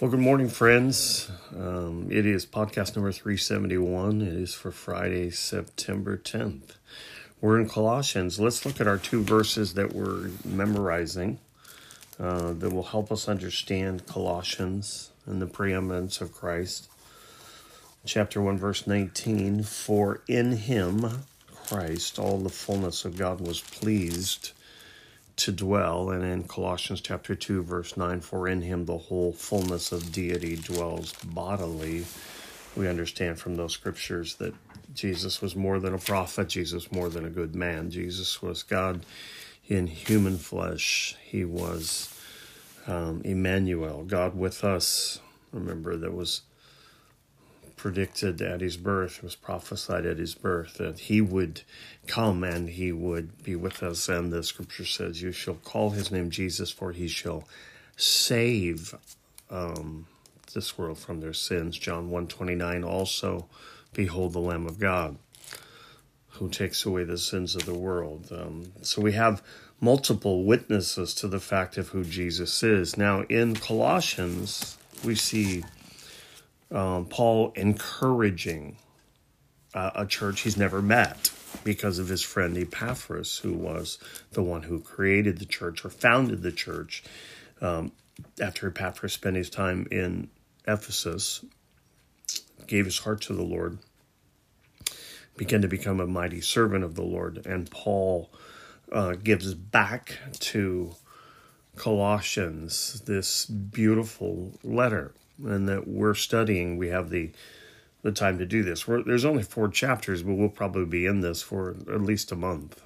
Well, good morning, friends. Um, it is podcast number 371. It is for Friday, September 10th. We're in Colossians. Let's look at our two verses that we're memorizing uh, that will help us understand Colossians and the preeminence of Christ. Chapter 1, verse 19 For in him, Christ, all the fullness of God was pleased to dwell. And in Colossians chapter 2, verse 9, for in him the whole fullness of deity dwells bodily. We understand from those scriptures that Jesus was more than a prophet, Jesus more than a good man. Jesus was God in human flesh. He was um, Emmanuel, God with us. Remember, there was predicted at his birth, was prophesied at his birth, that he would come and he would be with us. And the scripture says, You shall call his name Jesus, for he shall save um, this world from their sins. John 129 also, Behold the Lamb of God who takes away the sins of the world. Um, so we have multiple witnesses to the fact of who Jesus is. Now, in Colossians, we see um, Paul encouraging uh, a church he's never met because of his friend Epaphras, who was the one who created the church or founded the church. Um, after Epaphras spent his time in Ephesus, gave his heart to the Lord, began to become a mighty servant of the Lord, and Paul uh, gives back to Colossians this beautiful letter and that we're studying. We have the the time to do this. We're, there's only four chapters, but we'll probably be in this for at least a month.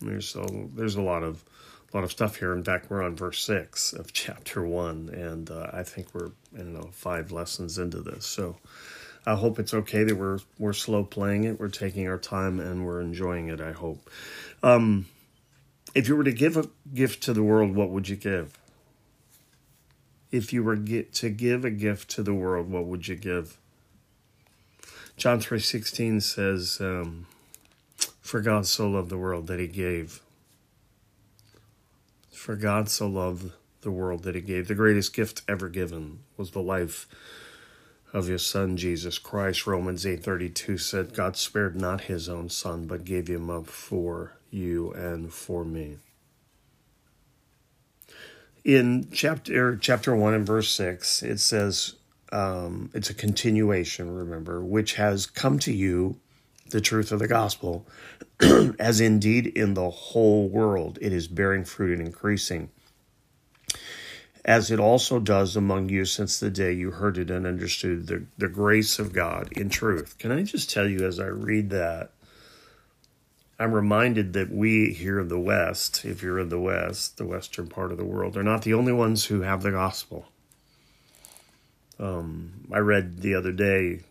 There's so there's a lot of a lot of stuff here. In fact, we're on verse six of chapter one, and uh, I think we're I don't know five lessons into this. So I hope it's okay that we're we're slow playing it. We're taking our time and we're enjoying it. I hope. Um, if you were to give a gift to the world, what would you give? If you were get to give a gift to the world, what would you give? John three sixteen says, um, "For God so loved the world that He gave." For God so loved the world that He gave. The greatest gift ever given was the life of His Son Jesus Christ. Romans eight thirty two said, "God spared not His own Son, but gave Him up for you and for me." In chapter chapter one and verse six, it says um, it's a continuation. Remember, which has come to you the truth of the gospel, as indeed in the whole world it is bearing fruit and increasing, as it also does among you since the day you heard it and understood the, the grace of God in truth. Can I just tell you as I read that, I'm reminded that we here in the West, if you're in the West, the Western part of the world, are not the only ones who have the gospel. Um, I read the other day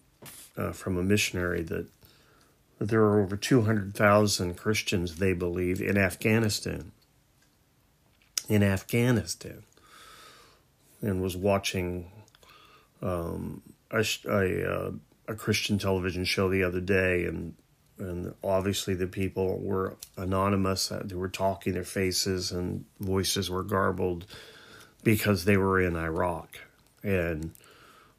uh, from a missionary that, that there are over 200,000 Christians, they believe, in Afghanistan. In Afghanistan. And was watching um, a, a, uh, a Christian television show the other day, and and obviously the people were anonymous. They were talking, their faces and voices were garbled because they were in Iraq. And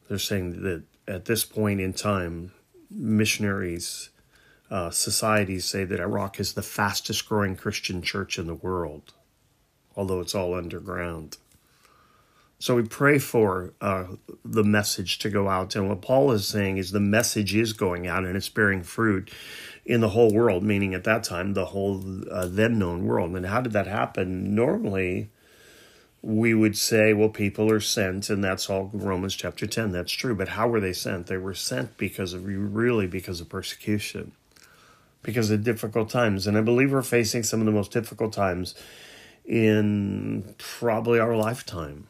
they're saying that at this point in time, missionaries, uh, societies say that Iraq is the fastest growing Christian church in the world, although it's all underground. So we pray for uh, the message to go out. And what Paul is saying is the message is going out and it's bearing fruit in the whole world, meaning at that time, the whole uh, then known world. And how did that happen? Normally, we would say, well, people are sent, and that's all Romans chapter 10. That's true. But how were they sent? They were sent because of really because of persecution, because of difficult times. And I believe we're facing some of the most difficult times in probably our lifetime.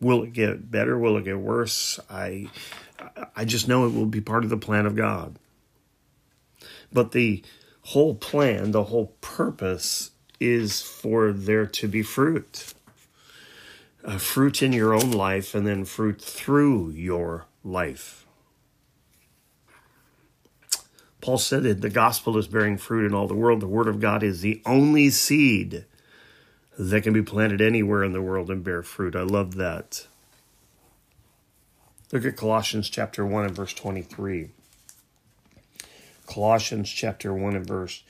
Will it get better? Will it get worse? I I just know it will be part of the plan of God. But the whole plan, the whole purpose is for there to be fruit. Uh, fruit in your own life and then fruit through your life. Paul said that the gospel is bearing fruit in all the world. The word of God is the only seed that can be planted anywhere in the world and bear fruit. I love that. Look at Colossians chapter 1 and verse 23. Colossians chapter 1 and verse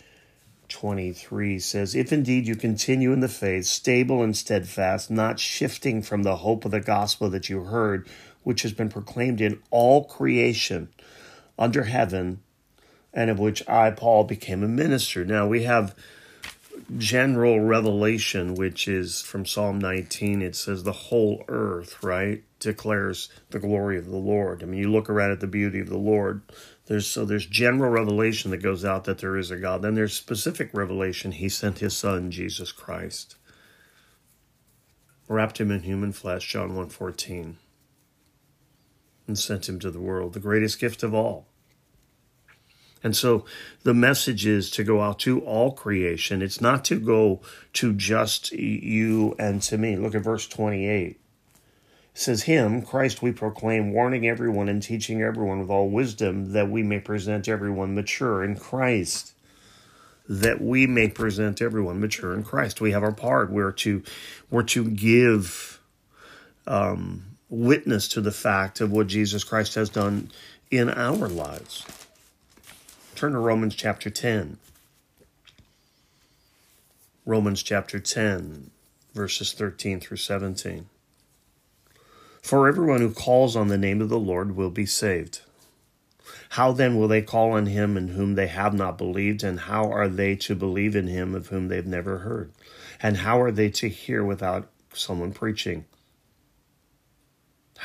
23 says, If indeed you continue in the faith, stable and steadfast, not shifting from the hope of the gospel that you heard, which has been proclaimed in all creation under heaven, and of which I, Paul, became a minister. Now we have general revelation, which is from Psalm 19. It says, The whole earth, right, declares the glory of the Lord. I mean, you look around at the beauty of the Lord there's so there's general revelation that goes out that there is a God. Then there's specific revelation. He sent his son, Jesus Christ. Wrapped him in human flesh, John 1.14. And sent him to the world, the greatest gift of all. And so the message is to go out to all creation. It's not to go to just you and to me. Look at verse 28 says, Him, Christ, we proclaim, warning everyone and teaching everyone with all wisdom, that we may present everyone mature in Christ. That we may present everyone mature in Christ. We have our part. We're to, we're to give um, witness to the fact of what Jesus Christ has done in our lives. Turn to Romans chapter 10. Romans chapter 10, verses 13 through 17. For everyone who calls on the name of the Lord will be saved. How then will they call on him in whom they have not believed? And how are they to believe in him of whom they've never heard? And how are they to hear without someone preaching?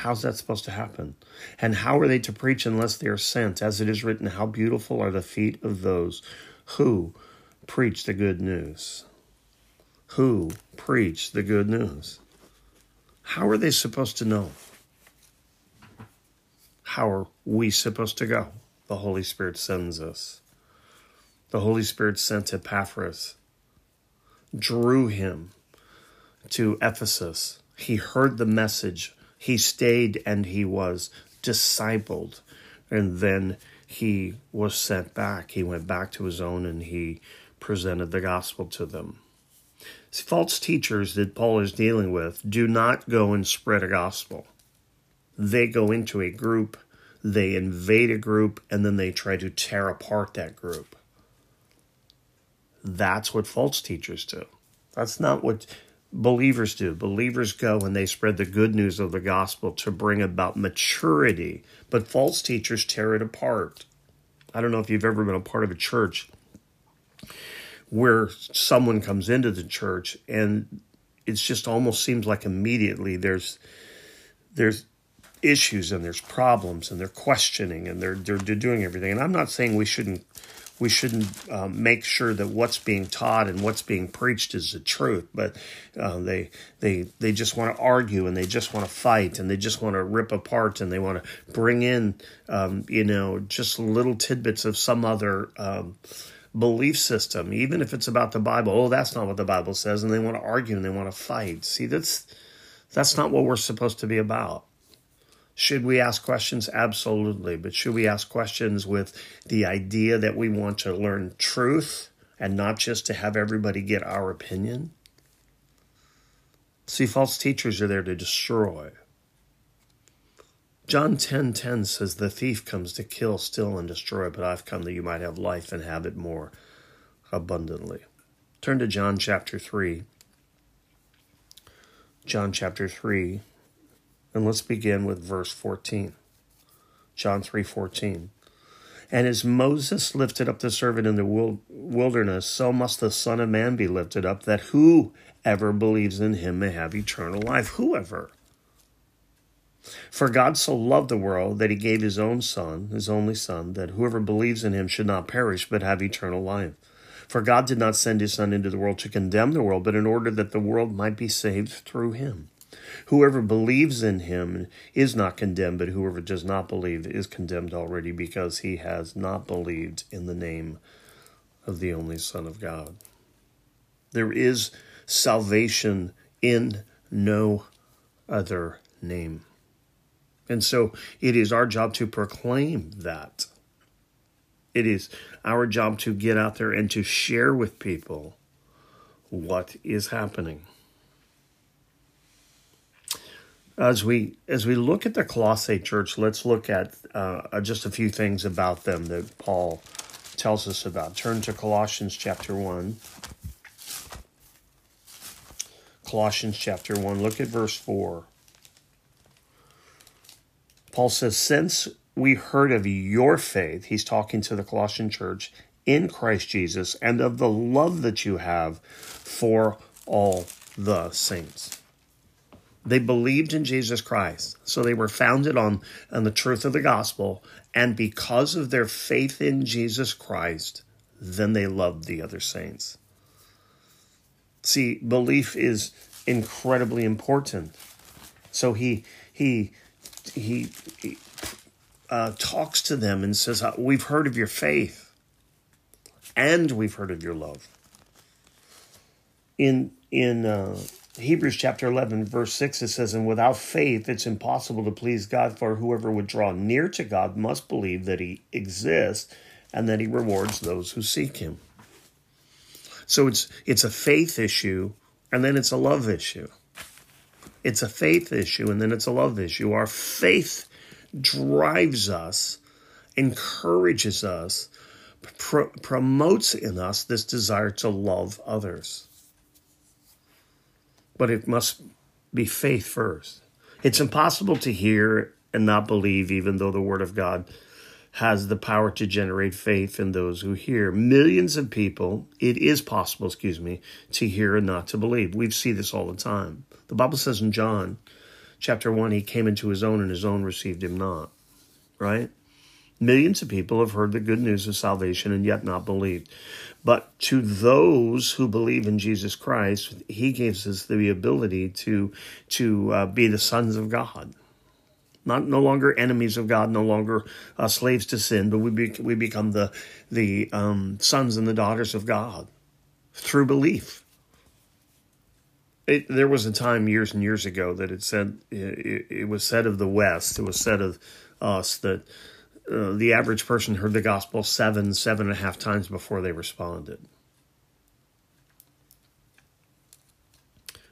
How's that supposed to happen? And how are they to preach unless they are sent? As it is written, How beautiful are the feet of those who preach the good news. Who preach the good news. How are they supposed to know? How are we supposed to go? The Holy Spirit sends us. The Holy Spirit sent Epaphras, drew him to Ephesus. He heard the message. He stayed and he was discipled. And then he was sent back. He went back to his own and he presented the gospel to them false teachers that Paul is dealing with do not go and spread a gospel. They go into a group, they invade a group, and then they try to tear apart that group. That's what false teachers do. That's not what believers do. Believers go and they spread the good news of the gospel to bring about maturity, but false teachers tear it apart. I don't know if you've ever been a part of a church where someone comes into the church and it just almost seems like immediately there's there's issues and there's problems and they're questioning and they're they're, they're doing everything and i'm not saying we shouldn't we shouldn't um, make sure that what's being taught and what's being preached is the truth but uh, they they they just want to argue and they just want to fight and they just want to rip apart and they want to bring in um, you know just little tidbits of some other um, belief system, even if it's about the Bible. Oh, that's not what the Bible says, and they want to argue and they want to fight. See, that's that's not what we're supposed to be about. Should we ask questions? Absolutely. But should we ask questions with the idea that we want to learn truth and not just to have everybody get our opinion? See, false teachers are there to destroy. John 10:10 10, 10 says the thief comes to kill, steal and destroy, but I've come that you might have life and have it more abundantly. Turn to John chapter 3. John chapter 3 and let's begin with verse 14. John 3:14. And as Moses lifted up the servant in the wilderness, so must the Son of Man be lifted up, that whoever believes in him may have eternal life. Whoever. For God so loved the world that he gave his own Son, his only Son, that whoever believes in him should not perish, but have eternal life. For God did not send his Son into the world to condemn the world, but in order that the world might be saved through him. Whoever believes in him is not condemned, but whoever does not believe is condemned already because he has not believed in the name of the only Son of God. There is salvation in no other name. And so it is our job to proclaim that. It is our job to get out there and to share with people what is happening. As we as we look at the Colossae church, let's look at uh, just a few things about them that Paul tells us about. Turn to Colossians chapter one. Colossians chapter 1. Look at verse 4. Paul says, Since we heard of your faith, he's talking to the Colossian church, in Christ Jesus, and of the love that you have for all the saints. They believed in Jesus Christ, so they were founded on, on the truth of the gospel, and because of their faith in Jesus Christ, then they loved the other saints. See, belief is incredibly important. So he he he, he uh, talks to them and says, uh, "We've heard of your faith, and we've heard of your love." In in uh, Hebrews chapter eleven, verse six, it says, "And without faith, it's impossible to please God. For whoever would draw near to God must believe that He exists, and that He rewards those who seek Him." So it's it's a faith issue and then it's a love issue. It's a faith issue and then it's a love issue. Our faith drives us, encourages us, pr- promotes in us this desire to love others. But it must be faith first. It's impossible to hear and not believe, even though the Word of God has the power to generate faith in those who hear. Millions of people, it is possible, excuse me, to hear and not to believe. We see this all the time. The Bible says in John chapter 1, he came into his own and his own received him not. Right? Millions of people have heard the good news of salvation and yet not believed. But to those who believe in Jesus Christ, he gives us the ability to, to uh, be the sons of God not no longer enemies of God, no longer uh, slaves to sin, but we be, we become the the um, sons and the daughters of God through belief. It, there was a time years and years ago that it said it, it was said of the West, it was said of us that uh, the average person heard the gospel seven, seven and a half times before they responded.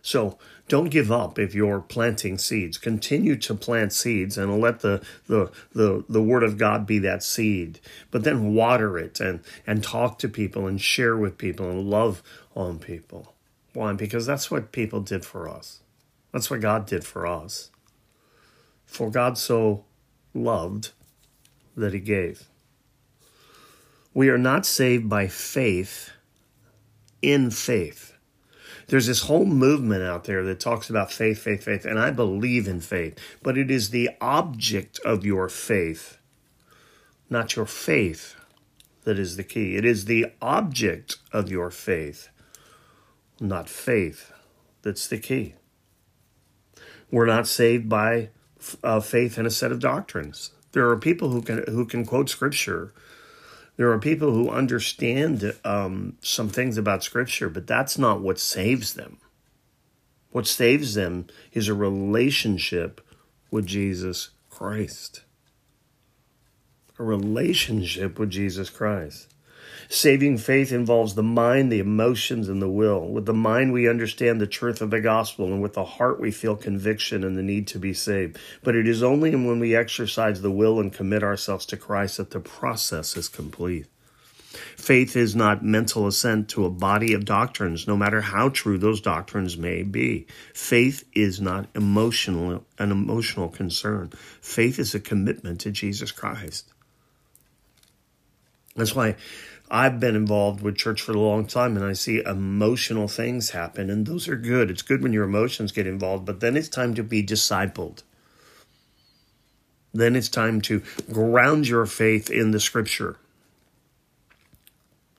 So don't give up if you're planting seeds. Continue to plant seeds and let the, the, the, the word of God be that seed. But then water it and, and talk to people and share with people and love on people. Why? Because that's what people did for us. That's what God did for us. For God so loved that he gave. We are not saved by faith in faith. There's this whole movement out there that talks about faith, faith, faith, and I believe in faith, but it is the object of your faith, not your faith, that is the key. It is the object of your faith, not faith, that's the key. We're not saved by uh, faith in a set of doctrines. There are people who can who can quote scripture there are people who understand um, some things about Scripture, but that's not what saves them. What saves them is a relationship with Jesus Christ. A relationship with Jesus Christ. Saving faith involves the mind, the emotions, and the will. With the mind, we understand the truth of the gospel, and with the heart, we feel conviction and the need to be saved. But it is only when we exercise the will and commit ourselves to Christ that the process is complete. Faith is not mental assent to a body of doctrines, no matter how true those doctrines may be. Faith is not emotional, an emotional concern. Faith is a commitment to Jesus Christ. That's why I've been involved with church for a long time and I see emotional things happen, and those are good. It's good when your emotions get involved, but then it's time to be discipled. Then it's time to ground your faith in the scripture.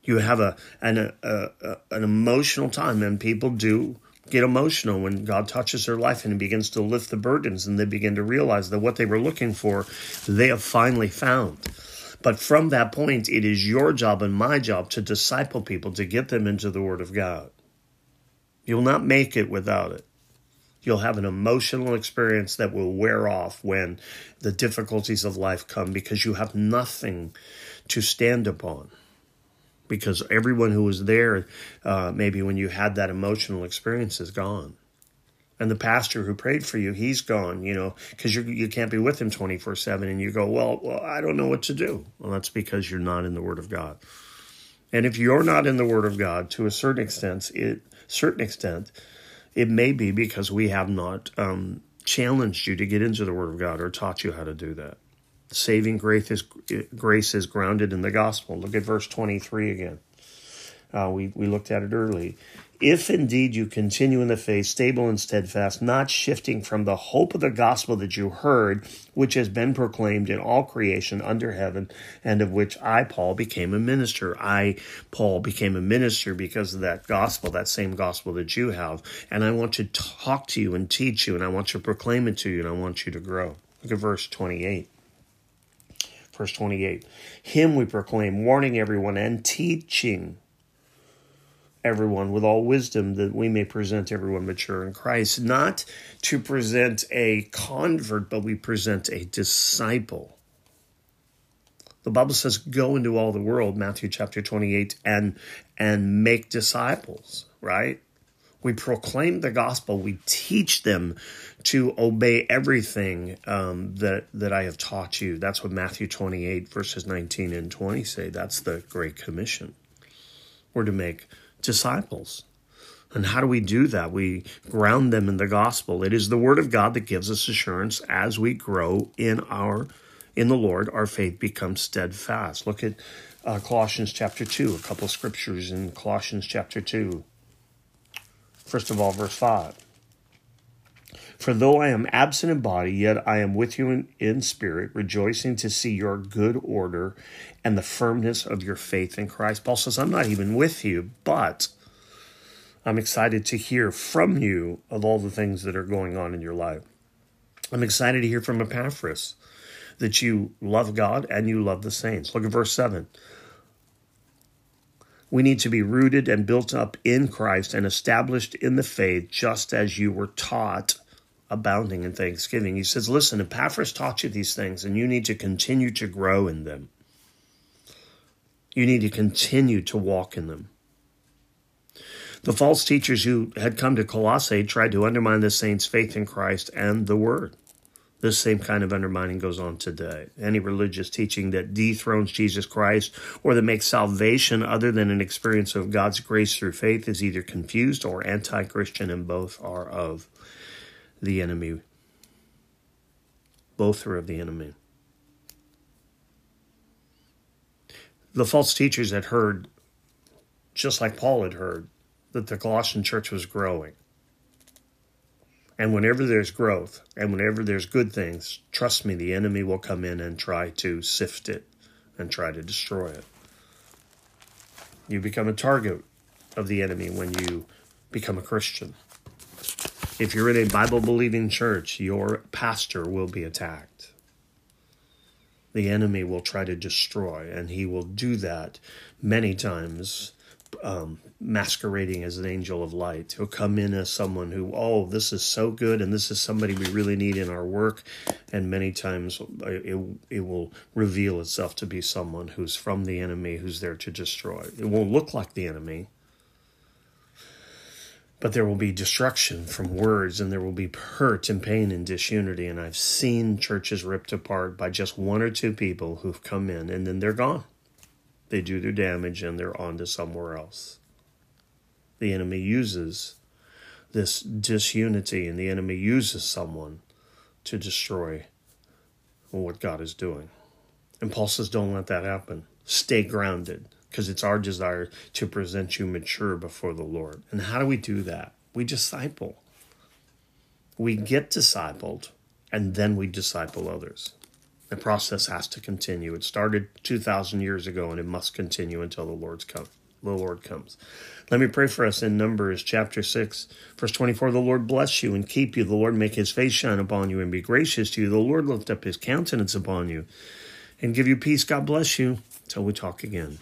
You have a an, a, a, an emotional time, and people do get emotional when God touches their life and He begins to lift the burdens, and they begin to realize that what they were looking for, they have finally found. But from that point, it is your job and my job to disciple people, to get them into the Word of God. You'll not make it without it. You'll have an emotional experience that will wear off when the difficulties of life come because you have nothing to stand upon. Because everyone who was there, uh, maybe when you had that emotional experience, is gone. And the pastor who prayed for you, he's gone, you know, because you you can't be with him 24 7. And you go, well, well, I don't know what to do. Well, that's because you're not in the Word of God. And if you're not in the Word of God to a certain extent, it certain extent, it may be because we have not um, challenged you to get into the Word of God or taught you how to do that. Saving grace is, grace is grounded in the gospel. Look at verse 23 again. Uh, we, we looked at it early. If indeed you continue in the faith, stable and steadfast, not shifting from the hope of the gospel that you heard, which has been proclaimed in all creation under heaven, and of which I, Paul, became a minister. I, Paul, became a minister because of that gospel, that same gospel that you have. And I want to talk to you and teach you, and I want to proclaim it to you, and I want you to grow. Look at verse 28 verse 28. Him we proclaim, warning everyone and teaching everyone with all wisdom that we may present everyone mature in Christ. Not to present a convert, but we present a disciple. The Bible says, go into all the world, Matthew chapter 28, and and make disciples, right? We proclaim the gospel. We teach them to obey everything um, that that I have taught you. That's what Matthew 28 verses 19 and 20 say. That's the Great Commission. We're to make disciples. And how do we do that? We ground them in the gospel. It is the word of God that gives us assurance as we grow in our in the Lord, our faith becomes steadfast. Look at uh, Colossians chapter 2, a couple of scriptures in Colossians chapter 2. First of all, verse 5. For though I am absent in body, yet I am with you in, in spirit, rejoicing to see your good order and the firmness of your faith in Christ. Paul says, I'm not even with you, but I'm excited to hear from you of all the things that are going on in your life. I'm excited to hear from Epaphras that you love God and you love the saints. Look at verse 7. We need to be rooted and built up in Christ and established in the faith, just as you were taught, abounding in thanksgiving. He says, Listen, Epaphras taught you these things, and you need to continue to grow in them. You need to continue to walk in them. The false teachers who had come to Colossae tried to undermine the saints' faith in Christ and the Word. This same kind of undermining goes on today. Any religious teaching that dethrones Jesus Christ or that makes salvation other than an experience of God's grace through faith is either confused or anti Christian, and both are of the enemy. Both are of the enemy. the false teachers had heard, just like Paul had heard, that the Colossian church was growing. And whenever there's growth and whenever there's good things, trust me, the enemy will come in and try to sift it and try to destroy it. You become a target of the enemy when you become a Christian. If you're in a Bible believing church, your pastor will be attacked the enemy will try to destroy, and he will do that many times, um, masquerading as an angel of light. He'll come in as someone who, oh, this is so good, and this is somebody we really need in our work, and many times it, it will reveal itself to be someone who's from the enemy, who's there to destroy. It won't look like the enemy but there will be destruction from words and there will be hurt and pain and disunity. And I've seen churches ripped apart by just one or two people who've come in and then they're gone. They do their damage and they're on to somewhere else. The enemy uses this disunity and the enemy uses someone to destroy what God is doing. And Paul says, don't let that happen. Stay grounded because it's our desire to present you mature before the Lord. And how do we do that? We disciple. We get discipled, and then we disciple others. The process has to continue. It started 2,000 years ago, and it must continue until the Lord's come. The Lord comes. Let me pray for us in Numbers chapter 6, verse 24. The Lord bless you and keep you. The Lord make his face shine upon you and be gracious to you. The Lord lift up his countenance upon you and give you peace. God bless you. Till we talk again.